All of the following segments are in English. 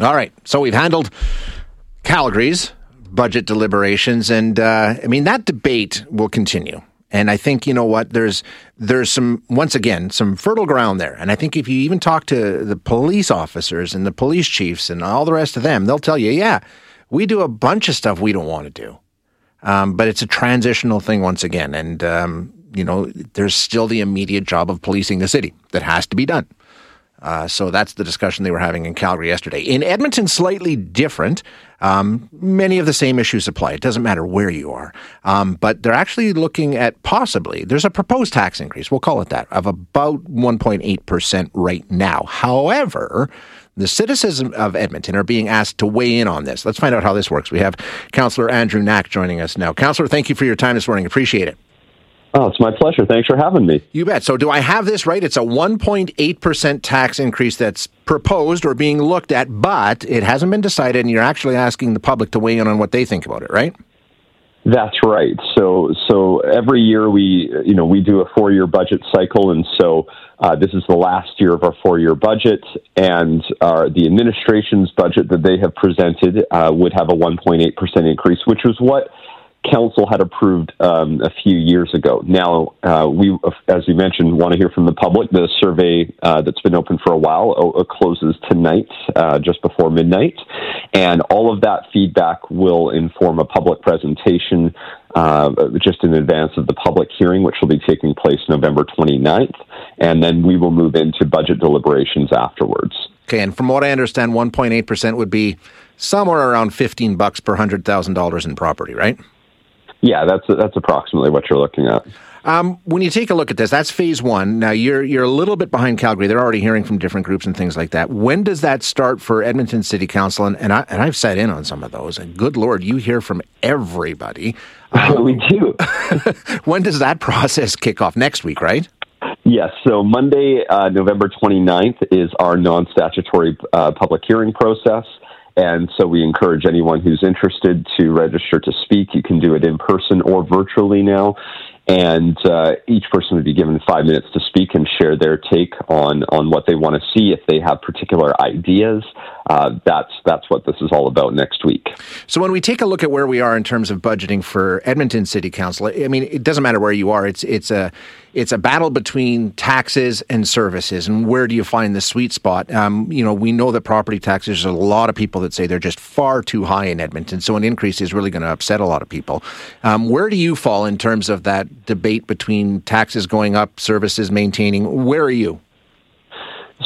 All right. So we've handled Calgary's budget deliberations, and uh, I mean, that debate will continue. And I think you know what there's there's some once again some fertile ground there. And I think if you even talk to the police officers and the police chiefs and all the rest of them, they'll tell you, yeah, we do a bunch of stuff we don't want to do, um, but it's a transitional thing once again. And um, you know, there's still the immediate job of policing the city that has to be done. Uh, so that's the discussion they were having in Calgary yesterday. In Edmonton, slightly different. Um, many of the same issues apply. It doesn't matter where you are. Um, but they're actually looking at possibly, there's a proposed tax increase, we'll call it that, of about 1.8% right now. However, the citizens of Edmonton are being asked to weigh in on this. Let's find out how this works. We have Councillor Andrew Knack joining us now. Councillor, thank you for your time this morning. Appreciate it. Oh, it's my pleasure. Thanks for having me. You bet. So, do I have this right? It's a 1.8% tax increase that's proposed or being looked at, but it hasn't been decided, and you're actually asking the public to weigh in on what they think about it, right? That's right. So, so every year we, you know, we do a four-year budget cycle, and so uh, this is the last year of our four-year budget, and uh, the administration's budget that they have presented uh, would have a 1.8 percent increase, which was what council had approved um, a few years ago. Now, uh, we, as you mentioned, want to hear from the public. The survey uh, that's been open for a while uh, closes tonight, uh, just before midnight, and all of that feedback will inform a public presentation uh, just in advance of the public hearing, which will be taking place November 29th, and then we will move into budget deliberations afterwards. Okay, and from what I understand, 1.8% would be somewhere around 15 bucks per $100,000 in property, right? Yeah, that's that's approximately what you're looking at. Um, when you take a look at this, that's phase one. Now you're you're a little bit behind Calgary. They're already hearing from different groups and things like that. When does that start for Edmonton City Council? And, and I and I've sat in on some of those. And good lord, you hear from everybody. Um, we do. when does that process kick off? Next week, right? Yes. So Monday, uh, November 29th, is our non-statutory uh, public hearing process. And so we encourage anyone who's interested to register to speak. You can do it in person or virtually now. And uh, each person would be given five minutes to speak and share their take on, on what they want to see. If they have particular ideas, uh, that's that's what this is all about next week. So when we take a look at where we are in terms of budgeting for Edmonton City Council, I mean, it doesn't matter where you are. It's it's a it's a battle between taxes and services, and where do you find the sweet spot? Um, you know, we know that property taxes. There's a lot of people that say they're just far too high in Edmonton, so an increase is really going to upset a lot of people. Um, where do you fall in terms of that debate between taxes going up, services maintaining? Where are you?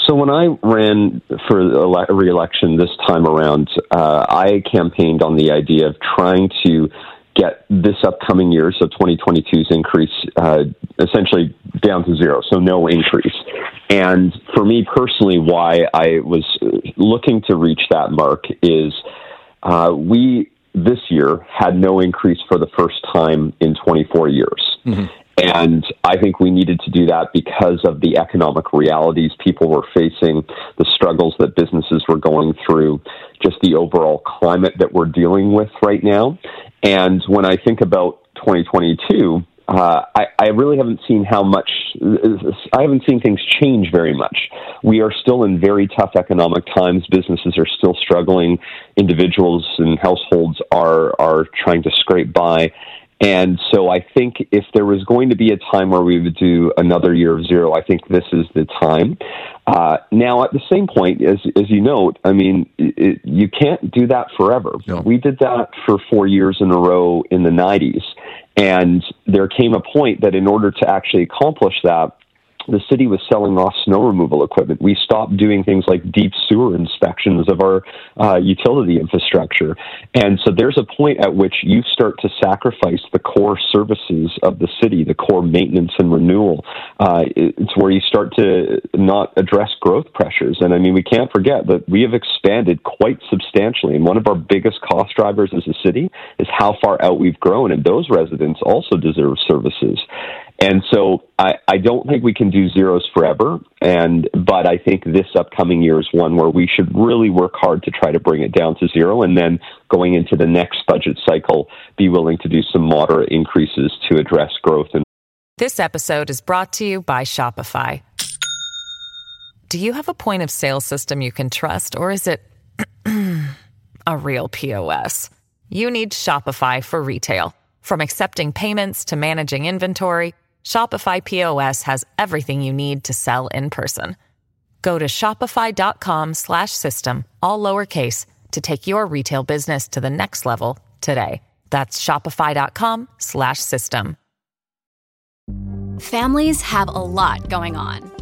So when I ran for re-election this time around, uh, I campaigned on the idea of trying to get this upcoming year, so 2022's increase, uh, essentially down to zero, so no increase. And for me personally, why I was looking to reach that mark is uh, we this year had no increase for the first time in 24 years. Mm-hmm. And I think we needed to do that because of the economic realities people were facing, the struggles that businesses were going through, just the overall climate that we're dealing with right now. And when I think about 2022, uh, I, I, really haven't seen how much, I haven't seen things change very much. We are still in very tough economic times. Businesses are still struggling. Individuals and households are, are trying to scrape by. And so I think if there was going to be a time where we would do another year of zero, I think this is the time. Uh, now, at the same point, as, as you note, I mean, it, you can't do that forever. No. We did that for four years in a row in the 90s. And there came a point that in order to actually accomplish that, the city was selling off snow removal equipment. We stopped doing things like deep sewer inspections of our uh, utility infrastructure. And so there's a point at which you start to sacrifice the core services of the city, the core maintenance and renewal. Uh, it's where you start to not address growth pressures. And I mean, we can't forget that we have expanded quite substantially. And one of our biggest cost drivers as a city is how far out we've grown. And those residents also deserve services. And so I, I don't think we can do zeros forever. And but I think this upcoming year is one where we should really work hard to try to bring it down to zero, and then going into the next budget cycle, be willing to do some moderate increases to address growth. And this episode is brought to you by Shopify. Do you have a point of sale system you can trust, or is it a real POS? You need Shopify for retail, from accepting payments to managing inventory. Shopify POS has everything you need to sell in person. Go to shopify.com/system all lowercase to take your retail business to the next level today. That's shopify.com/system. Families have a lot going on.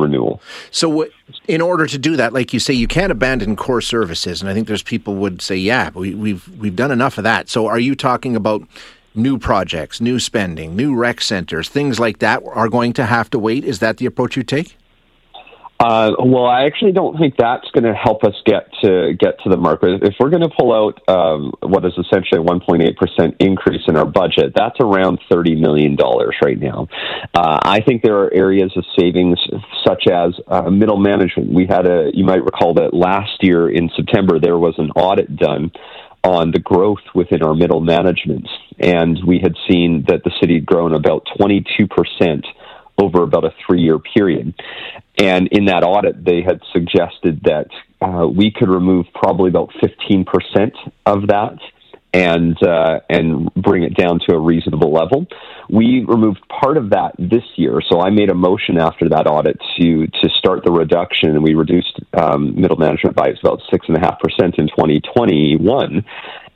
renewal. So, in order to do that, like you say, you can't abandon core services, and I think there's people would say, "Yeah, we, we've we've done enough of that." So, are you talking about new projects, new spending, new rec centers, things like that are going to have to wait? Is that the approach you take? Uh, well, I actually don't think that's going to help us get to get to the mark. If we're going to pull out um, what is essentially a 1.8 percent increase in our budget, that's around 30 million dollars right now. Uh, I think there are areas of savings such as uh, middle management. We had a, you might recall that last year in September there was an audit done on the growth within our middle management, and we had seen that the city had grown about 22 percent over about a three year period. And in that audit, they had suggested that uh, we could remove probably about 15% of that and uh, and bring it down to a reasonable level. We removed part of that this year, so I made a motion after that audit to to start the reduction, and we reduced um, middle management by about six and a half percent in 2021.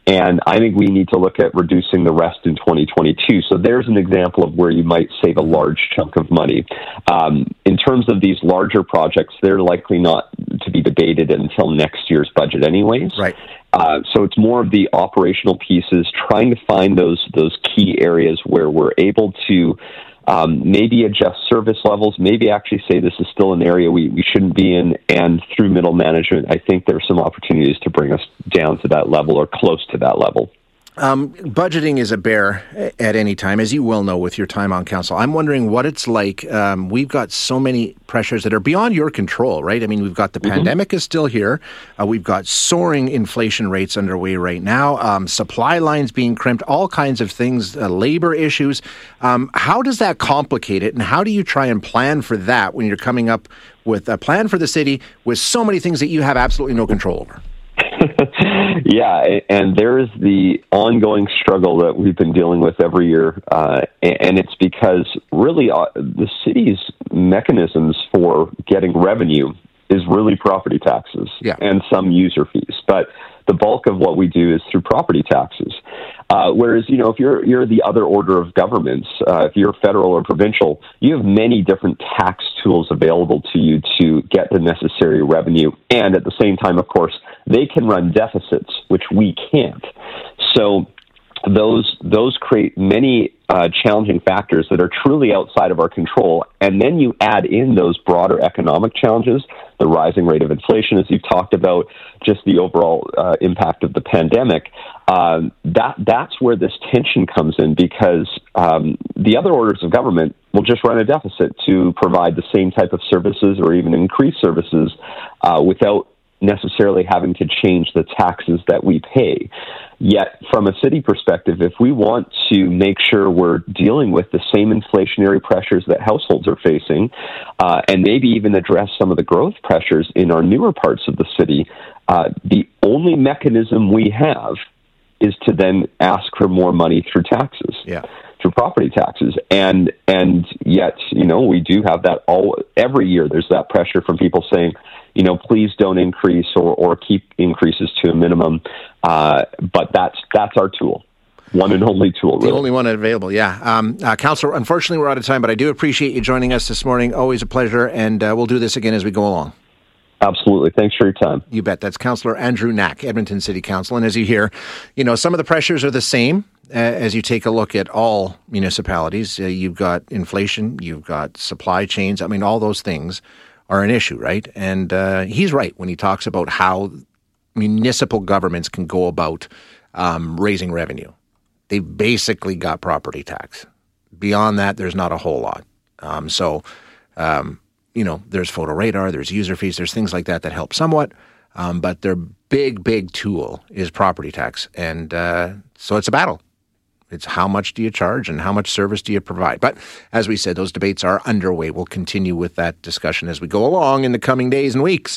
And I think we need to look at reducing the rest in 2022. So there's an example of where you might save a large chunk of money. Um, in terms of these larger projects, they're likely not to be debated until next year's budget, anyways. Right. Uh, so it's more of the operational pieces, trying to find those those key areas where we're able to um, maybe adjust service levels, maybe actually say this is still an area we, we shouldn't be in. And through middle management, I think there are some opportunities to bring us down to that level or close to that level. Um, budgeting is a bear at any time, as you well know with your time on council. I'm wondering what it's like. Um, we've got so many pressures that are beyond your control, right? I mean, we've got the mm-hmm. pandemic is still here. Uh, we've got soaring inflation rates underway right now. Um, supply lines being crimped, all kinds of things, uh, labor issues. Um, how does that complicate it, and how do you try and plan for that when you're coming up with a plan for the city with so many things that you have absolutely no control over? yeah, and there's the ongoing struggle that we've been dealing with every year, uh, and it's because really uh, the city's mechanisms for getting revenue is really property taxes yeah. and some user fees, but the bulk of what we do is through property taxes. Uh, whereas, you know, if you're you're the other order of governments, uh, if you're federal or provincial, you have many different tax tools available to you to get the necessary revenue, and at the same time, of course, they can run deficits, which we can't. So those those create many uh, challenging factors that are truly outside of our control. And then you add in those broader economic challenges, the rising rate of inflation, as you've talked about, just the overall uh, impact of the pandemic. Um, that that's where this tension comes in because um, the other orders of government will just run a deficit to provide the same type of services or even increase services uh, without necessarily having to change the taxes that we pay. Yet, from a city perspective, if we want to make sure we're dealing with the same inflationary pressures that households are facing, uh, and maybe even address some of the growth pressures in our newer parts of the city, uh, the only mechanism we have is to then ask for more money through taxes. Yeah through property taxes and and yet you know we do have that all every year there's that pressure from people saying you know please don't increase or or keep increases to a minimum uh, but that's that's our tool one and only tool. Really. The only one available, yeah. Um, uh, Councillor, unfortunately, we're out of time, but I do appreciate you joining us this morning. Always a pleasure, and uh, we'll do this again as we go along. Absolutely. Thanks for your time. You bet. That's Councillor Andrew Knack, Edmonton City Council. And as you hear, you know, some of the pressures are the same uh, as you take a look at all municipalities. Uh, you've got inflation, you've got supply chains. I mean, all those things are an issue, right? And uh, he's right when he talks about how municipal governments can go about um, raising revenue they've basically got property tax. Beyond that, there's not a whole lot. Um, so, um, you know, there's photo radar, there's user fees, there's things like that that help somewhat. Um, but their big, big tool is property tax. And uh, so it's a battle. It's how much do you charge and how much service do you provide? But as we said, those debates are underway. We'll continue with that discussion as we go along in the coming days and weeks.